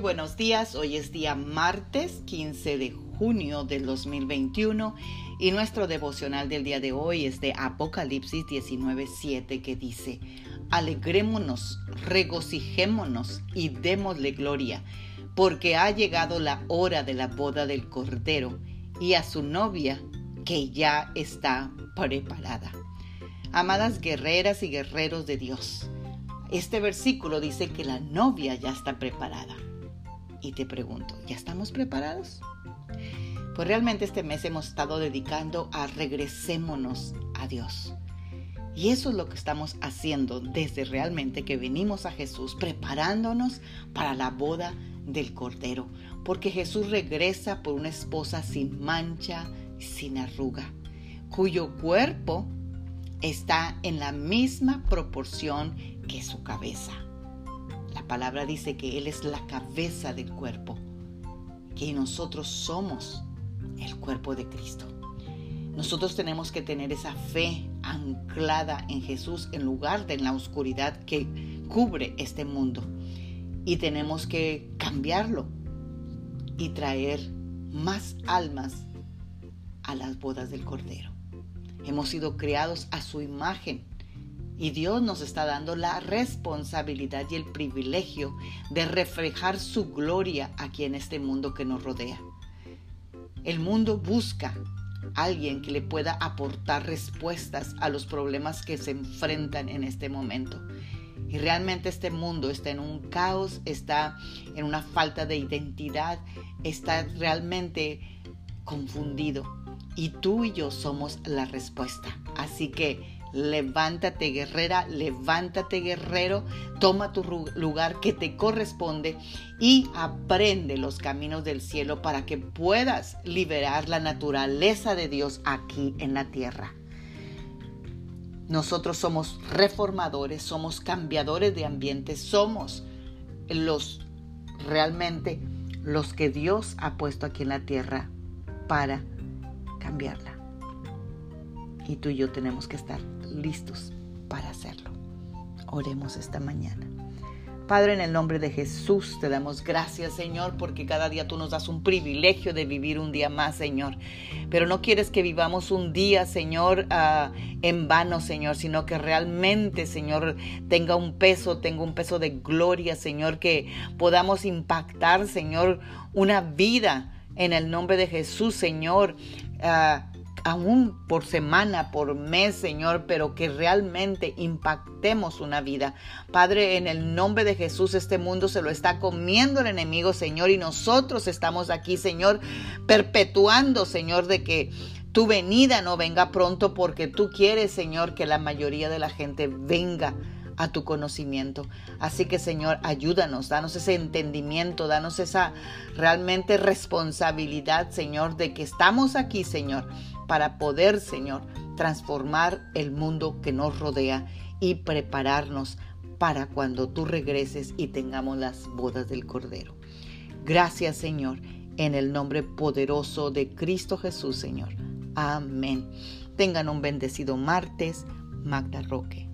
Buenos días, hoy es día martes 15 de junio del 2021 y nuestro devocional del día de hoy es de Apocalipsis 19:7 que dice, Alegrémonos, regocijémonos y démosle gloria, porque ha llegado la hora de la boda del Cordero y a su novia que ya está preparada. Amadas guerreras y guerreros de Dios, este versículo dice que la novia ya está preparada. Y te pregunto, ¿ya estamos preparados? Pues realmente este mes hemos estado dedicando a regresémonos a Dios. Y eso es lo que estamos haciendo desde realmente que venimos a Jesús, preparándonos para la boda del Cordero, porque Jesús regresa por una esposa sin mancha, sin arruga, cuyo cuerpo está en la misma proporción que su cabeza. La palabra dice que Él es la cabeza del cuerpo, que nosotros somos el cuerpo de Cristo. Nosotros tenemos que tener esa fe anclada en Jesús en lugar de en la oscuridad que cubre este mundo. Y tenemos que cambiarlo y traer más almas a las bodas del Cordero. Hemos sido creados a su imagen y Dios nos está dando la responsabilidad y el privilegio de reflejar su gloria aquí en este mundo que nos rodea. El mundo busca a alguien que le pueda aportar respuestas a los problemas que se enfrentan en este momento. Y realmente este mundo está en un caos, está en una falta de identidad, está realmente confundido. Y tú y yo somos la respuesta. Así que Levántate guerrera, levántate guerrero, toma tu lugar que te corresponde y aprende los caminos del cielo para que puedas liberar la naturaleza de Dios aquí en la tierra. Nosotros somos reformadores, somos cambiadores de ambiente, somos los realmente los que Dios ha puesto aquí en la tierra para cambiarla y tú y yo tenemos que estar listos para hacerlo. Oremos esta mañana. Padre, en el nombre de Jesús te damos gracias, Señor, porque cada día tú nos das un privilegio de vivir un día más, Señor. Pero no quieres que vivamos un día, Señor, ah, en vano, Señor, sino que realmente, Señor, tenga un peso, tenga un peso de gloria, Señor, que podamos impactar, Señor, una vida en el nombre de Jesús, Señor. Uh, aún por semana, por mes, Señor, pero que realmente impactemos una vida. Padre, en el nombre de Jesús, este mundo se lo está comiendo el enemigo, Señor, y nosotros estamos aquí, Señor, perpetuando, Señor, de que tu venida no venga pronto porque tú quieres, Señor, que la mayoría de la gente venga a tu conocimiento. Así que Señor, ayúdanos, danos ese entendimiento, danos esa realmente responsabilidad, Señor, de que estamos aquí, Señor, para poder, Señor, transformar el mundo que nos rodea y prepararnos para cuando tú regreses y tengamos las bodas del Cordero. Gracias, Señor, en el nombre poderoso de Cristo Jesús, Señor. Amén. Tengan un bendecido martes. Magda Roque.